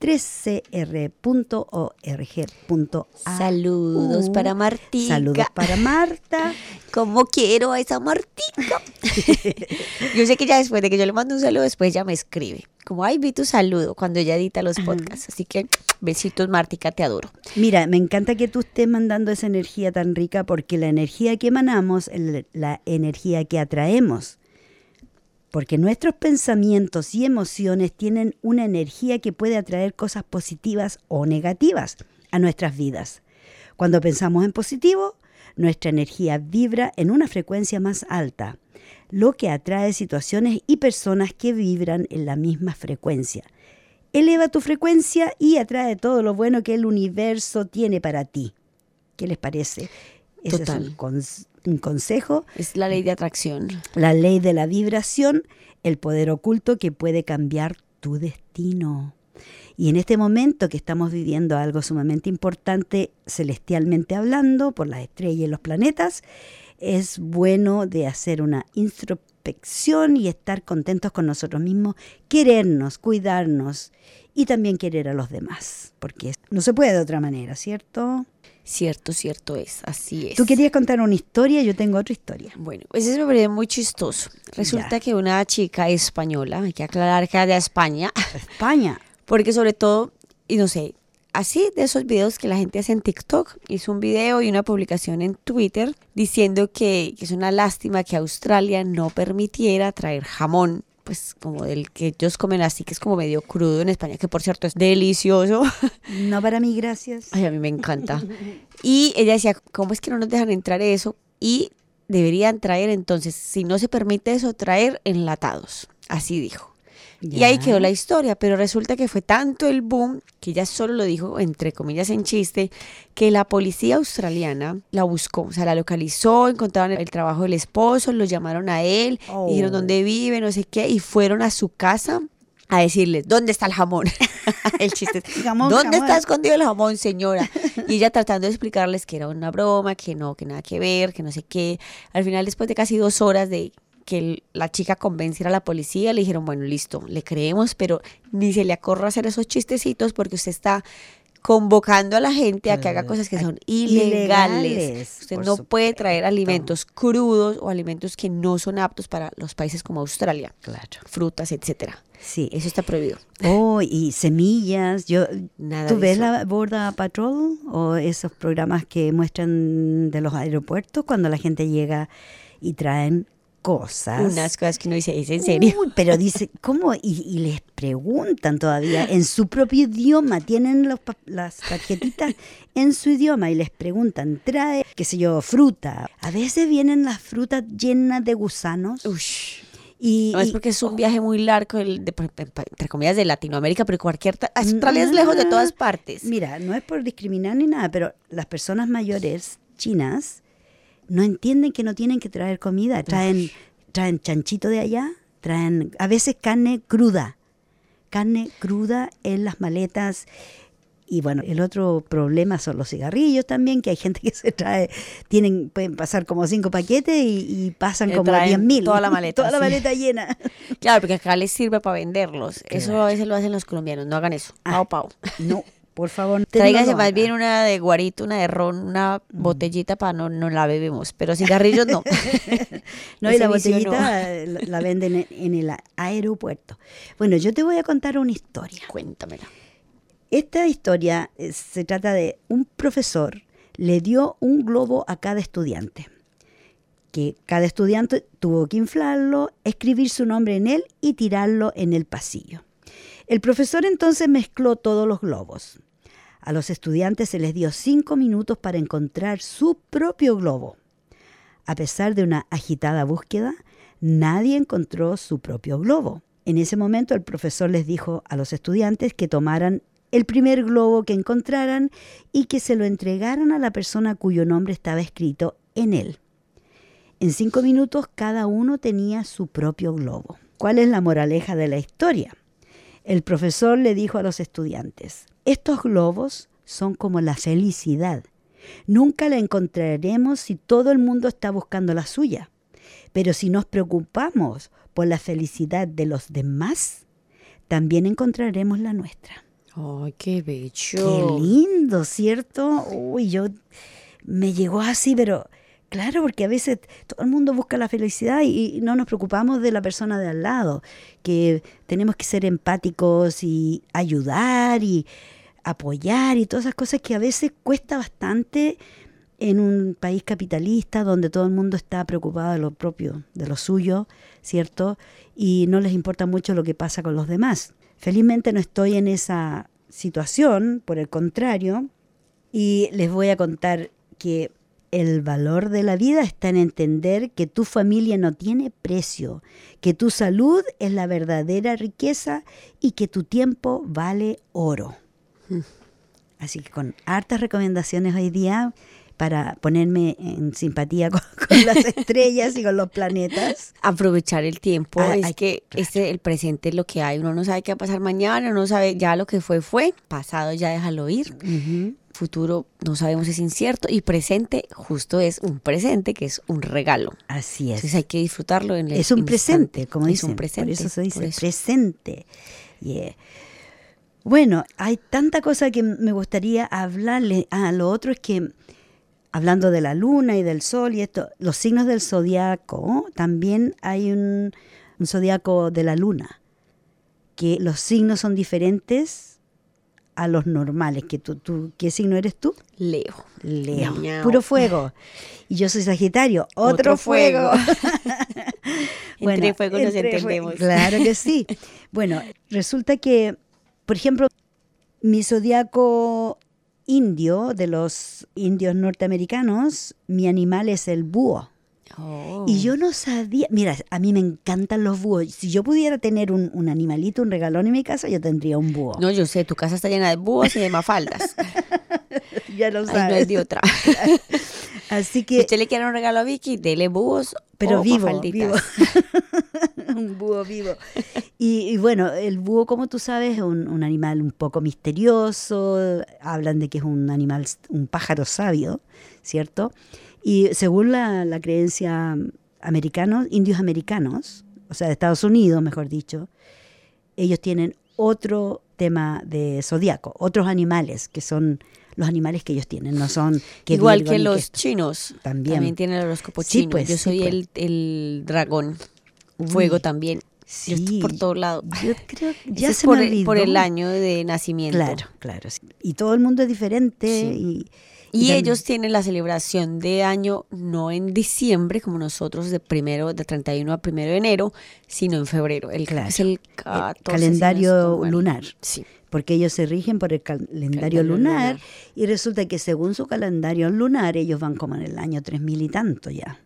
www.3cr.org.a. Saludos para Martica. Saludos para Marta. ¿Cómo quiero a esa Martica? yo sé que ya después de que yo le mando un saludo, después ya me escribe. Como, ay, vi tu saludo cuando ella edita los podcasts. Así que besitos, Martica, te adoro. Mira, me encanta que tú estés mandando esa energía tan rica porque la energía que emanamos es la energía que atraemos. Porque nuestros pensamientos y emociones tienen una energía que puede atraer cosas positivas o negativas a nuestras vidas. Cuando pensamos en positivo, nuestra energía vibra en una frecuencia más alta, lo que atrae situaciones y personas que vibran en la misma frecuencia. Eleva tu frecuencia y atrae todo lo bueno que el universo tiene para ti. ¿Qué les parece? Ese Total. es un, cons- un consejo, Es la ley de atracción. la ley de la vibración, el poder oculto que puede cambiar tu destino. Y en este momento que estamos viviendo algo sumamente importante celestialmente hablando, por las estrellas y los planetas, es bueno de hacer una introspección y estar contentos con nosotros mismos, querernos, cuidarnos y también querer a los demás, porque no se puede de otra manera, ¿cierto? Cierto, cierto es. Así es. Tú querías contar una historia, yo tengo otra historia. Bueno, ese me parece muy chistoso. Resulta Ya. que una chica española, hay que aclarar que es de España, España. porque sobre todo, y no sé, así de esos videos que la gente hace en TikTok, hizo un video y una publicación en Twitter diciendo que, que es una lástima que Australia no permitiera traer jamón, pues como del que ellos comen así, que es como medio crudo en España, que por cierto es delicioso. No para mí, gracias. Ay, a mí me encanta. Y ella decía, ¿cómo es que no nos dejan entrar eso? Y deberían traer entonces, si no se permite eso, traer enlatados. Así dijo. Y ahí quedó la historia, pero resulta que fue tanto el boom que ella solo lo dijo, entre comillas, en chiste, que la policía australiana la buscó, o sea, la localizó, encontraron el trabajo del esposo, lo llamaron a él, Oh. dijeron dónde vive, no sé qué, y fueron a su casa a decirle, ¿dónde está el jamón? el chiste ¿dónde jamón. está escondido el jamón, señora? Y ella tratando de explicarles que era una broma, que no, que nada que ver, que no sé qué. Al final, después de casi dos horas de que la chica convenciera a la policía, le dijeron, bueno, listo, le creemos, pero ni se le acorra hacer esos chistecitos porque usted está convocando a la gente a que haga cosas que son ilegales. Ilegales, Usted no puede traer supuesto. alimentos crudos o alimentos que no son aptos para los países como Australia, Claro. frutas, etcétera. Sí. Eso está prohibido. Oh, y semillas. Yo, Nada ¿Tú ves la Border Patrol o esos programas que muestran de los aeropuertos cuando la gente llega y traen cosas? Unas cosas que uno dice, ¿es en serio? Uy, pero dice, ¿cómo? Y, y les preguntan todavía en su propio idioma, tienen los las tarjetitas en su idioma y les preguntan, trae, qué sé yo, fruta. A veces vienen las frutas llenas de gusanos. Ush. Y, No es porque es un viaje muy largo, el de- entre comillas, de Latinoamérica, pero cualquier... Australia es lejos de todas partes. Mira, no es por discriminar ni nada, pero las personas mayores chinas no entienden que no tienen que traer comida. Traen, traen chanchito de allá, traen a veces carne cruda. Carne cruda en las maletas. Y bueno, el otro problema son los cigarrillos también, que hay gente que se trae, tienen, pueden pasar como cinco paquetes y, y pasan Eh, como 10 mil. toda la maleta, Toda la sí. maleta llena. Claro, porque acá les sirve para venderlos. Eso a veces lo hacen los colombianos, no hagan eso. Ah, Pau, pau. No, por favor. Tráigase más bien una de guarito, una de ron, una botellita para no, no la bebemos. Pero cigarrillos no. No, y la no. botellita la, venden en, en el aeropuerto. Bueno, yo te voy a contar una historia. Cuéntamela. esta historia eh, se trata de un profesor le dio un globo a cada estudiante, que cada estudiante tuvo que inflarlo, escribir su nombre en él y tirarlo en el pasillo. El profesor entonces mezcló todos los globos. A los estudiantes se les dio cinco minutos para encontrar su propio globo. A pesar de una agitada búsqueda, nadie encontró su propio globo. En ese momento el profesor les dijo a los estudiantes que tomaran el primer globo que encontraran y que se lo entregaran a la persona cuyo nombre estaba escrito en él. En cinco minutos cada uno tenía su propio globo. ¿Cuál es la moraleja de la historia? El profesor le dijo a los estudiantes, estos globos son como la felicidad. Nunca la encontraremos si todo el mundo está buscando la suya. Pero si nos preocupamos por la felicidad de los demás, también encontraremos la nuestra. ¡Ay, qué bello! Qué lindo, ¿cierto? Uy, yo me llegó así, pero claro, porque a veces todo el mundo busca la felicidad y, no nos preocupamos de la persona de al lado, que tenemos que ser empáticos y ayudar y apoyar y todas esas cosas que a veces cuesta bastante en un país capitalista donde todo el mundo está preocupado de lo propio, de lo suyo, ¿cierto? Y no les importa mucho lo que pasa con los demás. Felizmente no estoy en esa situación, por el contrario, y les voy a contar que el valor de la vida está en entender que tu familia no tiene precio, que tu salud es la verdadera riqueza y que tu tiempo vale oro. Mm. Así que con hartas recomendaciones hoy día para ponerme en simpatía con, las estrellas y con los planetas. Aprovechar el tiempo, es que este, el presente es lo que hay, uno no sabe qué va a pasar mañana, uno no sabe ya lo que fue fue, pasado ya déjalo ir. Futuro no sabemos es incierto y presente justo es un presente que es un regalo. Así es. Entonces hay que disfrutarlo en el Es un presente, como dicen. Es un presente. Por eso se dice presente. Bueno, hay tanta cosa que me gustaría hablarle. Ah, lo otro es que hablando de la luna y del sol y esto, los signos del zodiaco, también hay un, un zodiaco de la luna, que los signos son diferentes a los normales. Que tú, tú, ¿Qué signo eres tú? Leo. Leo. Puro fuego. Y yo soy Sagitario. Otro, fuego. entre fuego nos entendemos. claro que sí. Bueno, resulta que, por ejemplo, mi zodiaco indio, de los indios norteamericanos, mi animal es el búho. Oh. Y yo no sabía, mira, a mí me encantan los búhos. Si yo pudiera tener un, animalito, un regalón en mi casa, yo tendría un búho. No, yo sé, tu casa está llena de búhos y de mafaldas. ya lo sabes. no es de otra. Así que... Si usted le quiere un regalo a Vicky, dele búhos pero o vivo, un búho vivo. Y, bueno, el búho, como tú sabes, es un, animal un poco misterioso. Hablan de que es un animal, un pájaro sabio, ¿cierto? Y según la, creencia americanos, indios americanos, o sea, de Estados Unidos, mejor dicho, ellos tienen otro tema de zodiaco, otros animales que son los animales que ellos tienen, no son igual que los chinos. También. También tienen el horóscopo chino. Pues, Yo soy pues. el, el dragón. Fuego también. Sí, por todo lado. Yo creo ya se por, me el, por el año de nacimiento. Claro, claro. Y todo el mundo es diferente. Sí. Y, Y también- ellos tienen la celebración de año no en diciembre, como nosotros, de primero, de 31 a primero de enero, sino en febrero. El, Claro. Es el el 14, si no calendario lunar. Sí. Porque ellos se rigen por el calendario Calendario lunar, lunar. y resulta que según su calendario lunar ellos van como en el año 3000 y tanto ya.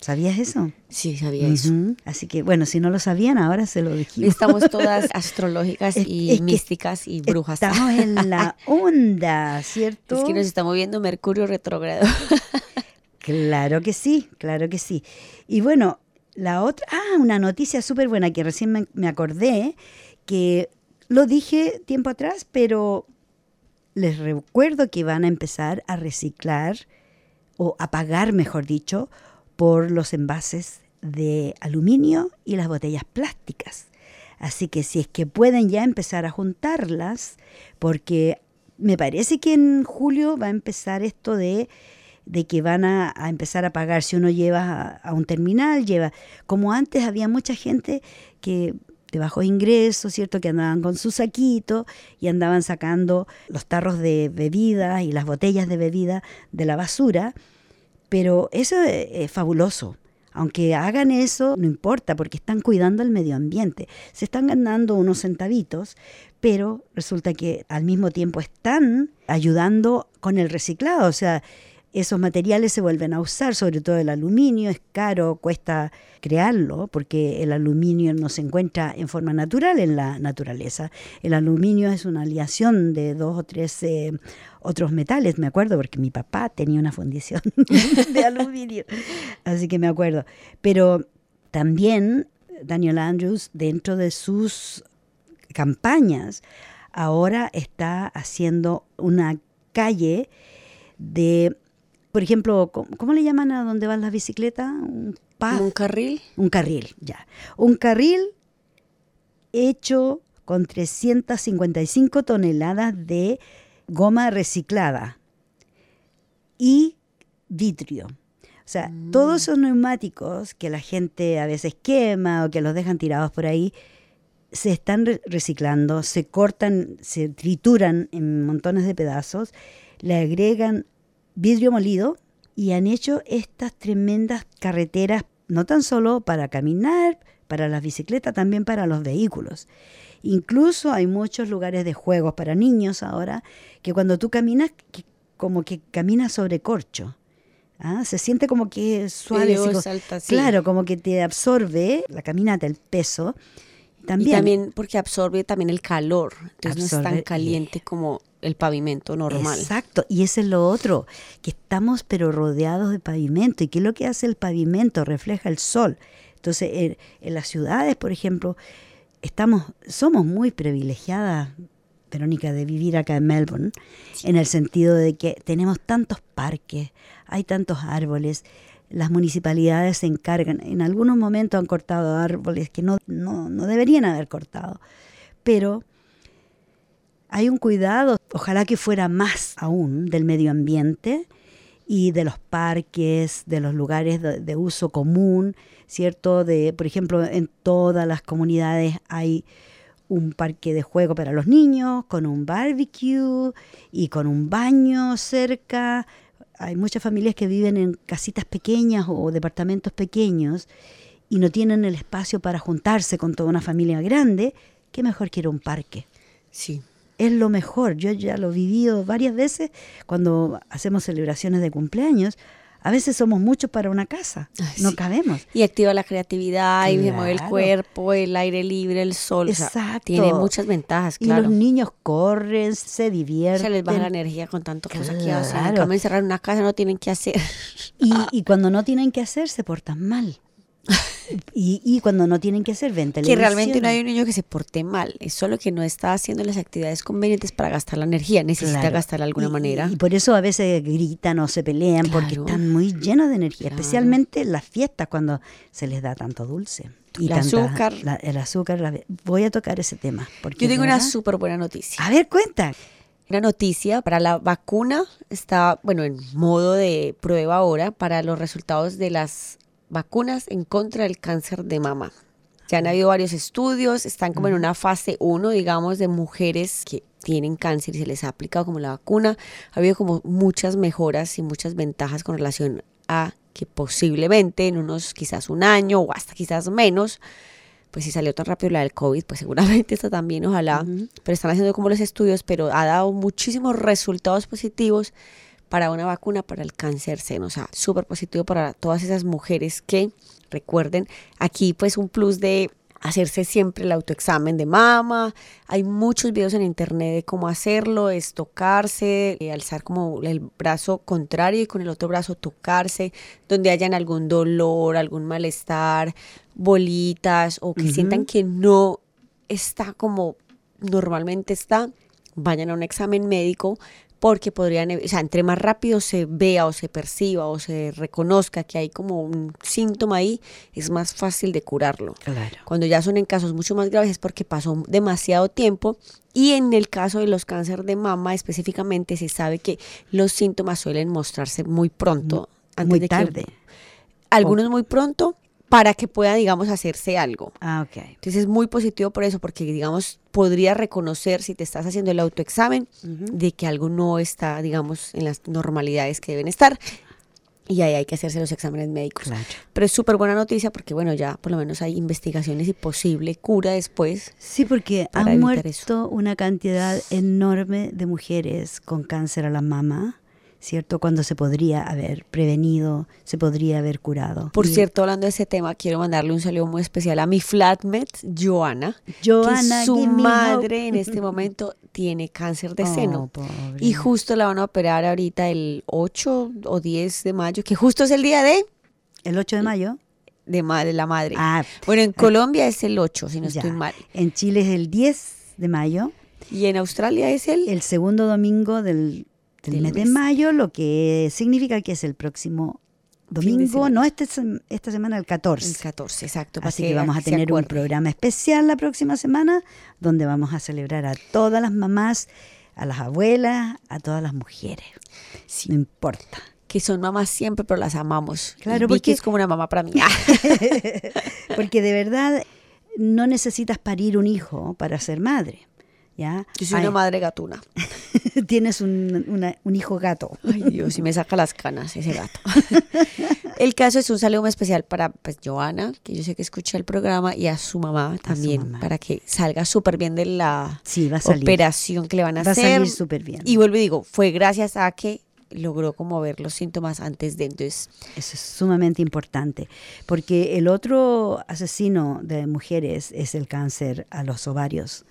¿Sabías eso? Sí, sabía eso. Así que bueno, si no lo sabían, ahora se lo dijimos. Estamos todas astrológicas Es- y es místicas y brujas. Estamos en la onda, ¿cierto? Es que nos está moviendo Mercurio retrógrado. Claro que sí, claro que sí. Y bueno, la otra, ah, una noticia súper buena que recién me, me acordé, que lo dije tiempo atrás, pero les recuerdo que van a empezar a reciclar o a pagar, mejor dicho, por los envases de aluminio y las botellas plásticas. Así que si es que pueden ya empezar a juntarlas, porque me parece que en julio va a empezar esto de, de que van a, empezar a pagar si uno lleva a, a un terminal, lleva, como antes había mucha gente que de bajos ingresos, ¿cierto? Que andaban con su saquito y andaban sacando los tarros de bebida y las botellas de bebida de la basura. Pero eso es fabuloso. Aunque hagan eso, no importa, porque están cuidando el medio ambiente. Se están ganando unos centavitos, pero resulta que al mismo tiempo están ayudando con el reciclado. O sea, esos materiales se vuelven a usar, sobre todo el aluminio, es caro, cuesta crearlo, porque el aluminio no se encuentra en forma natural en la naturaleza. El aluminio es una aleación de dos o tres eh, otros metales, me acuerdo, porque mi papá tenía una fundición de aluminio, así que me acuerdo. Pero también Daniel Andrews, dentro de sus campañas, ahora está haciendo una calle de por ejemplo, ¿cómo, le llaman a donde van las bicicletas? Un, un carril. Un carril, ya. Un carril hecho con 355 toneladas de goma reciclada y vitrio. O sea, mm. todos esos neumáticos que la gente a veces quema o que los dejan tirados por ahí, se están reciclando, se cortan, se trituran en montones de pedazos, le agregan vidrio molido y han hecho estas tremendas carreteras, no tan solo para caminar, para las bicicletas, también para los vehículos. Incluso hay muchos lugares de juegos para niños ahora que cuando tú caminas, como que caminas sobre corcho. ¿ah? Se siente como que suave. Claro, como que te absorbe la caminata, el peso. También, y también porque absorbe también el calor, entonces no es tan caliente como el pavimento normal. Exacto, y ese es lo otro, que estamos pero rodeados de pavimento. ¿Y qué es lo que hace el pavimento? Refleja el sol. Entonces, en, las ciudades, por ejemplo, estamos, somos muy privilegiadas, Verónica, de vivir acá en Melbourne, en el sentido de que tenemos tantos parques, hay tantos árboles, las municipalidades se encargan, en algunos momentos han cortado árboles que no, no, no deberían haber cortado, pero hay un cuidado, ojalá que fuera más aún del medio ambiente y de los parques, de los lugares de, uso común, ¿cierto? De, por ejemplo, en todas las comunidades hay un parque de juego para los niños, con un barbecue y con un baño cerca. Hay muchas familias que viven en casitas pequeñas o departamentos pequeños y no tienen el espacio para juntarse con toda una familia grande. ¿Qué mejor que ir a un parque? Sí es lo mejor. Yo ya lo he vivido varias veces cuando hacemos celebraciones de cumpleaños. A veces somos muchos para una casa, no cabemos. Y activa la creatividad, y mueve el cuerpo, el aire libre, el sol. Exacto. tiene muchas ventajas, claro. Y los niños corren, se divierten. Se les baja la energía con tanto cosas que hacen. En cambio, encerrar una casa no tienen que hacer. Y, y cuando no tienen que hacer, se portan mal. Y, cuando no tienen que hacer venta. Que realmente no hay un niño que se porte mal, es solo que no está haciendo las actividades convenientes para gastar la energía, necesita gastarla de alguna manera. Y por eso a veces gritan o se pelean, porque están muy llenos de energía, especialmente en las fiestas cuando se les da tanto dulce. Y el azúcar. el azúcar, voy a tocar ese tema. Porque Yo tengo una súper buena noticia. A ver, cuenta. Una noticia para la vacuna está, bueno, en modo de prueba ahora para los resultados de las vacunas en contra del cáncer de mama. Ya han habido varios estudios, están como en una fase 1, digamos, de mujeres que tienen cáncer y se les ha aplicado como la vacuna. Ha habido como muchas mejoras y muchas ventajas con relación a que posiblemente en unos quizás un año o hasta quizás menos, pues si salió tan rápido la del COVID, pues seguramente esto también, ojalá, pero están haciendo como los estudios, pero ha dado muchísimos resultados positivos para una vacuna para el cáncer seno. O sea, súper positivo para todas esas mujeres que recuerden aquí pues un plus de hacerse siempre el autoexamen de mama. Hay muchos videos en internet de cómo hacerlo, es tocarse, eh, alzar como el brazo contrario y con el otro brazo tocarse, donde hayan algún dolor, algún malestar, bolitas o que sientan que no está como normalmente está, vayan a un examen médico porque podrían, o sea, entre más rápido se vea o se perciba o se reconozca que hay como un síntoma ahí, es más fácil de curarlo. Claro. Cuando ya son en casos mucho más graves es porque pasó demasiado tiempo y en el caso de los cánceres de mama específicamente se sabe que los síntomas suelen mostrarse muy pronto. Antes muy tarde. algunos muy pronto, para que pueda, digamos, hacerse algo. Ah, ok. Entonces es muy positivo por eso, porque, digamos, podría reconocer si te estás haciendo el autoexamen de que algo no está, digamos, en las normalidades que deben estar. Y ahí hay que hacerse los exámenes médicos. Claro. Pero es súper buena noticia porque, bueno, ya por lo menos hay investigaciones y posible cura después. Sí, porque han muerto una cantidad enorme de mujeres con cáncer a la mama, ¿cierto? Cuando se podría haber prevenido, se podría haber curado. Por cierto, hablando de ese tema, quiero mandarle un saludo muy especial a mi flatmate, Joana. Joana, que su madre en este momento tiene cáncer de Oh, seno. pobre. Y justo la van a operar ahorita el 8 o 10 de mayo, que justo es el día de, El 8 de mayo. de, la madre. Ah, bueno, en Colombia es el 8, si no ya. estoy mal. En Chile es el 10 de mayo, Y en Australia es el... el segundo domingo del, del Del mes, de mayo, lo que significa que es el próximo domingo, no este, esta semana, el 14. el 14, exacto. Así que vamos a tener un programa especial la próxima semana donde vamos a celebrar a todas las mamás, a las abuelas, a todas las mujeres. Sí. No importa. Que son mamás siempre, pero las amamos. Claro, Y Vicky porque- es como una mamá para mí. Porque de verdad no necesitas parir un hijo para ser madre. ¿Ya? Yo soy Ay, una madre gatuna. Tienes un, una- un hijo gato. Ay, Dios, y me saca las canas ese gato. el caso es un saludo muy especial para pues, Joana, que yo sé que escucha el programa, y a su mamá también, mamá. para que salga súper bien de la Sí, va a salir. operación que le van a Va a hacer. salir súper bien. Y vuelvo y digo, fue gracias a que logró como ver los síntomas antes de entonces Eso es sumamente importante, porque el otro asesino de mujeres es el cáncer a los ovarios.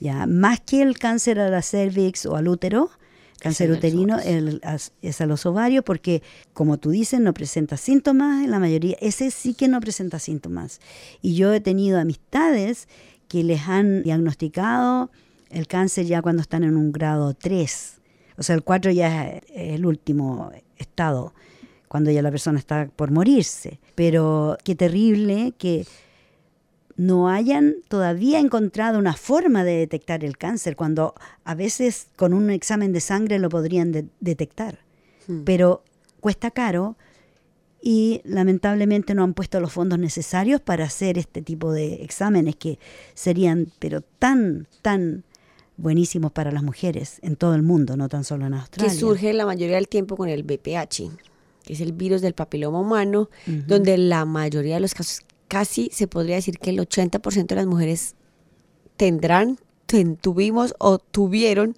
Ya, más que el cáncer a la cervix o al útero, cáncer uterino el- es a los ovarios porque, como tú dices, no presenta síntomas en la mayoría. Ese sí que no presenta síntomas. Y yo he tenido amistades que les han diagnosticado el cáncer ya cuando están en un grado 3. O sea, el 4 ya es el último estado, cuando ya la persona está por morirse. Pero qué terrible que no hayan todavía encontrado una forma de detectar el cáncer, cuando a veces con un examen de sangre lo podrían de- detectar. Hmm. Pero cuesta caro y lamentablemente no han puesto los fondos necesarios para hacer este tipo de exámenes que serían pero tan, tan buenísimos para las mujeres en todo el mundo, no tan solo en Australia. que surge la mayoría del tiempo con el BPH, que es el virus del papiloma humano, donde la mayoría de los casos, casi se podría decir que el 80% de las mujeres tendrán, ten- tuvimos o tuvieron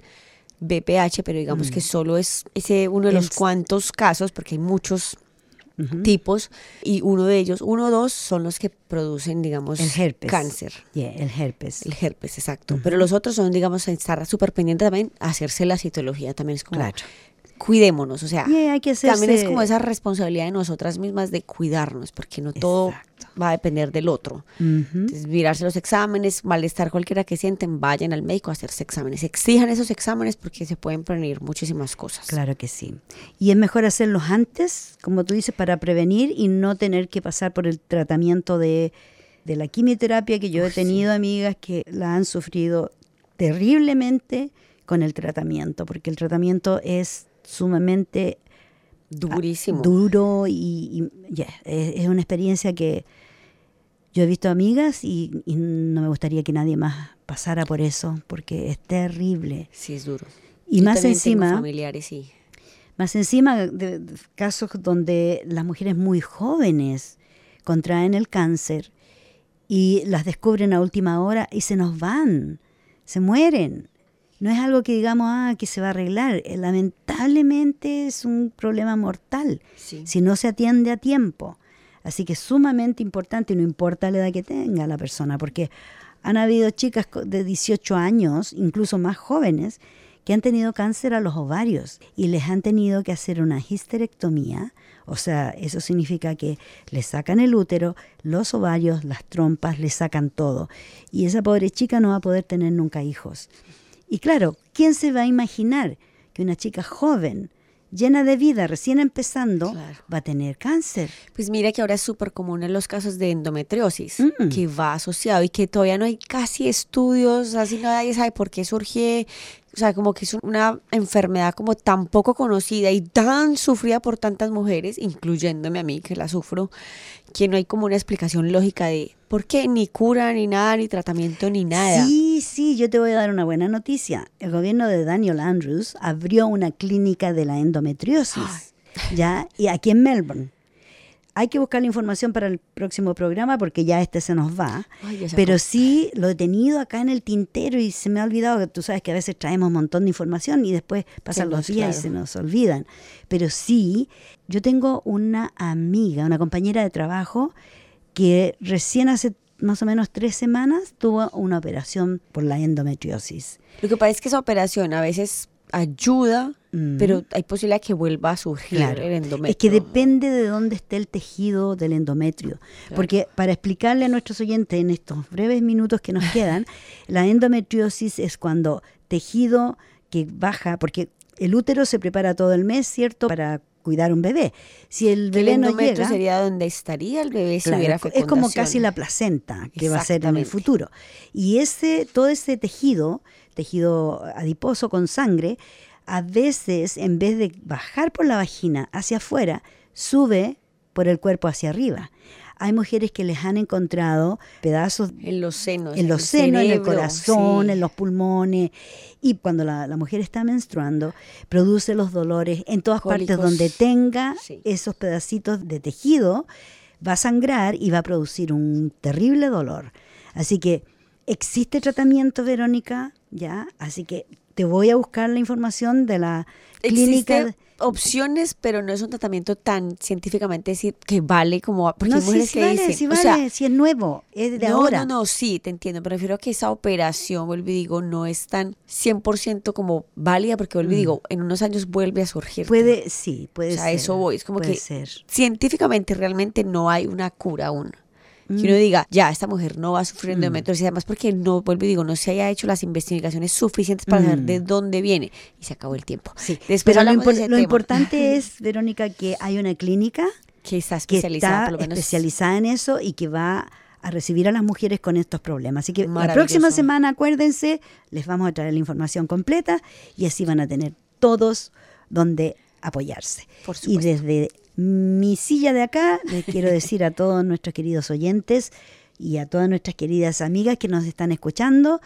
BPH, pero digamos que solo es ese uno de los Mm. Cuantos casos, porque hay muchos tipos, y uno de ellos, uno o dos, son los que producen, digamos, El herpes. cáncer. Yeah, el herpes. El herpes, exacto. Pero los otros son, digamos, estar súper pendiente también, hacerse la citología también es como, Claro. Cuidémonos, o sea, Yeah, hay que también es como esa responsabilidad de nosotras mismas de cuidarnos, porque no todo Exacto. va a depender del otro. Entonces, mirarse los exámenes, malestar cualquiera que sienten, vayan al médico a hacerse exámenes. Exijan esos exámenes porque se pueden prevenir muchísimas cosas. Claro que sí. Y es mejor hacerlos antes, como tú dices, para prevenir y no tener que pasar por el tratamiento de, de la quimioterapia, que yo he tenido amigas que la han sufrido terriblemente con el tratamiento, porque el tratamiento es sumamente Durísimo. duro y, y, yeah, es, es una experiencia que yo he visto amigas y, y no me gustaría que nadie más pasara por eso, porque es terrible. sí, es duro. Y Yo más tengo encima- familiares, sí. Más encima de, de casos donde las mujeres muy jóvenes contraen el cáncer y las descubren a última hora y se nos van, se mueren. No es algo que digamos, ah, que se va a arreglar. Eh, Lamentablemente es un problema mortal Sí. si no se atiende a tiempo. Así que es sumamente importante, y no importa la edad que tenga la persona, porque han habido chicas de 18 años, incluso más jóvenes, que han tenido cáncer a los ovarios y les han tenido que hacer una histerectomía. O sea, eso significa que le sacan el útero, los ovarios, las trompas, le sacan todo. Y esa pobre chica no va a poder tener nunca hijos. Y claro, ¿quién se va a imaginar que una chica joven llena de vida, recién empezando, Claro. va a tener cáncer. Pues mira que ahora es súper común en los casos de endometriosis, Mm. que va asociado y que todavía no hay casi estudios, así nadie sabe por qué surge, o sea, como que es una enfermedad como tan poco conocida y tan sufrida por tantas mujeres, incluyéndome a mí que la sufro, que no hay como una explicación lógica de por qué ni cura ni nada, ni tratamiento ni nada. Sí, sí, yo te voy a dar una buena noticia. El gobierno de Daniel Andrews abrió una clínica de la endometriosis, ¿ya? Y aquí en Melbourne. Hay que buscar la información para el próximo programa porque ya este se nos va. Ay, ya se Pero sí lo he tenido acá en el tintero y se me ha olvidado que tú sabes que a veces traemos un montón de información y después pasan los días y se nos olvidan. Pero sí, yo tengo una amiga, una compañera de trabajo que recién hace más o menos tres semanas tuvo una operación por la endometriosis. Lo que pasa es que esa operación a veces ayuda, Mm. pero hay posibilidad que vuelva a surgir Claro. el endometrio. Es que depende de dónde esté el tejido del endometrio. Porque para explicarle a nuestros oyentes en estos breves minutos que nos quedan, la endometriosis es cuando tejido que baja, porque el útero se prepara todo el mes, ¿cierto? Para cuidar un bebé. Si el bebé no llega, sería donde estaría el bebé si Claro, hubiera es como casi la placenta que va a ser en el futuro. Y ese, todo ese tejido, tejido adiposo con sangre, a veces en vez de bajar por la vagina hacia afuera, sube por el cuerpo hacia arriba. Hay mujeres que les han encontrado pedazos En los senos. en los senos, en el corazón, sí. en los pulmones. Y cuando la, la mujer está menstruando, produce los dolores en todas partes donde tenga Sí. esos pedacitos de tejido, va a sangrar y va a producir un terrible dolor. Así que existe tratamiento, Verónica, ¿ya? Así que te voy a buscar la información de la clínica. Existen opciones, pero no es un tratamiento tan científicamente decir que vale como porque no, hay sí, mujeres sí que vale, dicen, sí o vale, sea, si es nuevo, es de no, ahora. no, no, sí, te entiendo, pero refiero a que esa operación, vuelvo y digo, no es tan 100% como válida, porque vuelvo y digo, en unos años vuelve a surgir. Mm. Puede, sí, puede o sea, ser. eso voy, es como que ser. científicamente realmente no hay una cura aún. Que Mm. uno diga, ya, esta mujer no va a sufrir endometriosis, además porque no, vuelvo y digo, no se haya hecho las investigaciones suficientes para saber de dónde viene. Y se acabó el tiempo. Mm. Sí, Después pero lo, de impor- importante es, Verónica, que hay una clínica que está que especializada, está por lo menos. especializada en eso y que va a recibir a las mujeres con estos problemas. Así que la próxima semana, acuérdense, les vamos a traer la información completa y así van a tener todos donde apoyarse. Por y desde mi silla de acá, les quiero decir a todos nuestros queridos oyentes y a todas nuestras queridas amigas que nos están escuchando,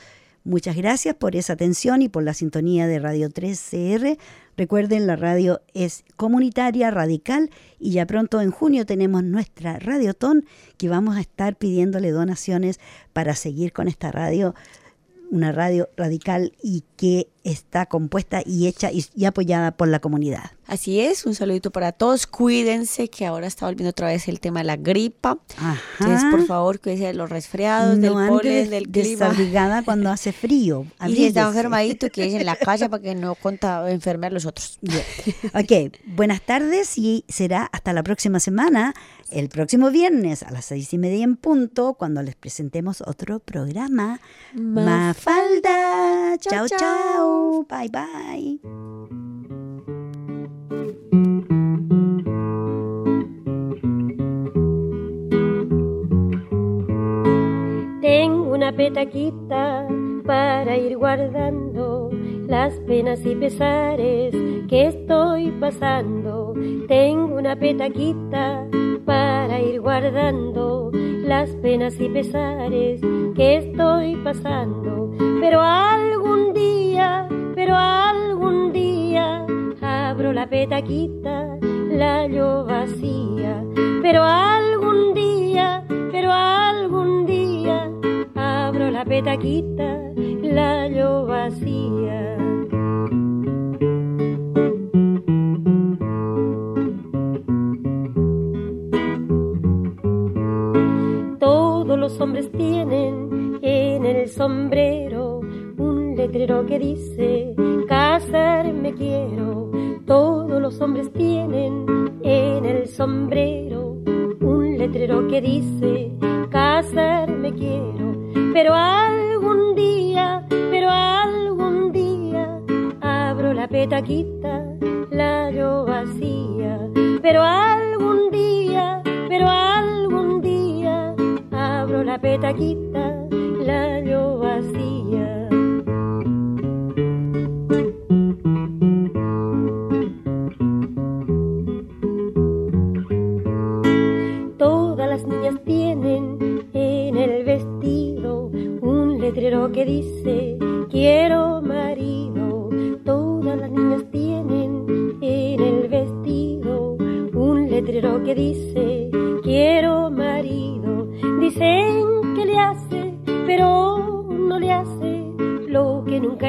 muchas gracias por esa atención y por la sintonía de Radio 3CR. Recuerden, la radio es comunitaria, radical y ya pronto en junio tenemos nuestra Radiotón que vamos a estar pidiéndole donaciones para seguir con esta radio una radio radical y que está compuesta y hecha y, y apoyada por la comunidad. Así es, un saludito para todos. Cuídense que ahora está volviendo otra vez el tema de la gripa. Entonces, por favor, cuídense de los resfriados, del no ande polen, del clima. desabrigada cuando hace frío. Y si está enfermadito, quédese en la casa para que no conta enferme a los otros. Bien. Ok, buenas tardes y será hasta la próxima semana, el próximo viernes a las seis y media en punto, cuando les presentemos otro programa. Mafalda. Chao, Chao, chao. Bye, bye. Tengo una petaquita para ir guardando las penas y pesares que estoy pasando. Tengo una petaquita para ir guardando las penas y pesares que estoy pasando. Pero algún día, pero algún día abro la petaquita, la hallo vacía. Pero algún día, pero algún día abro la petaquita, la vacía. Todos los hombres tienen en el sombrero un letrero que dice casarme quiero. Todos los hombres tienen en el sombrero un letrero que dice casarme quiero. petaquita la yo vacía, pero algún día, pero algún día abro la petaquita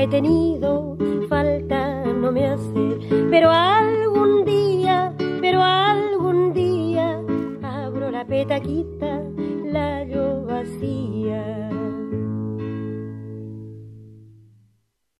detenido.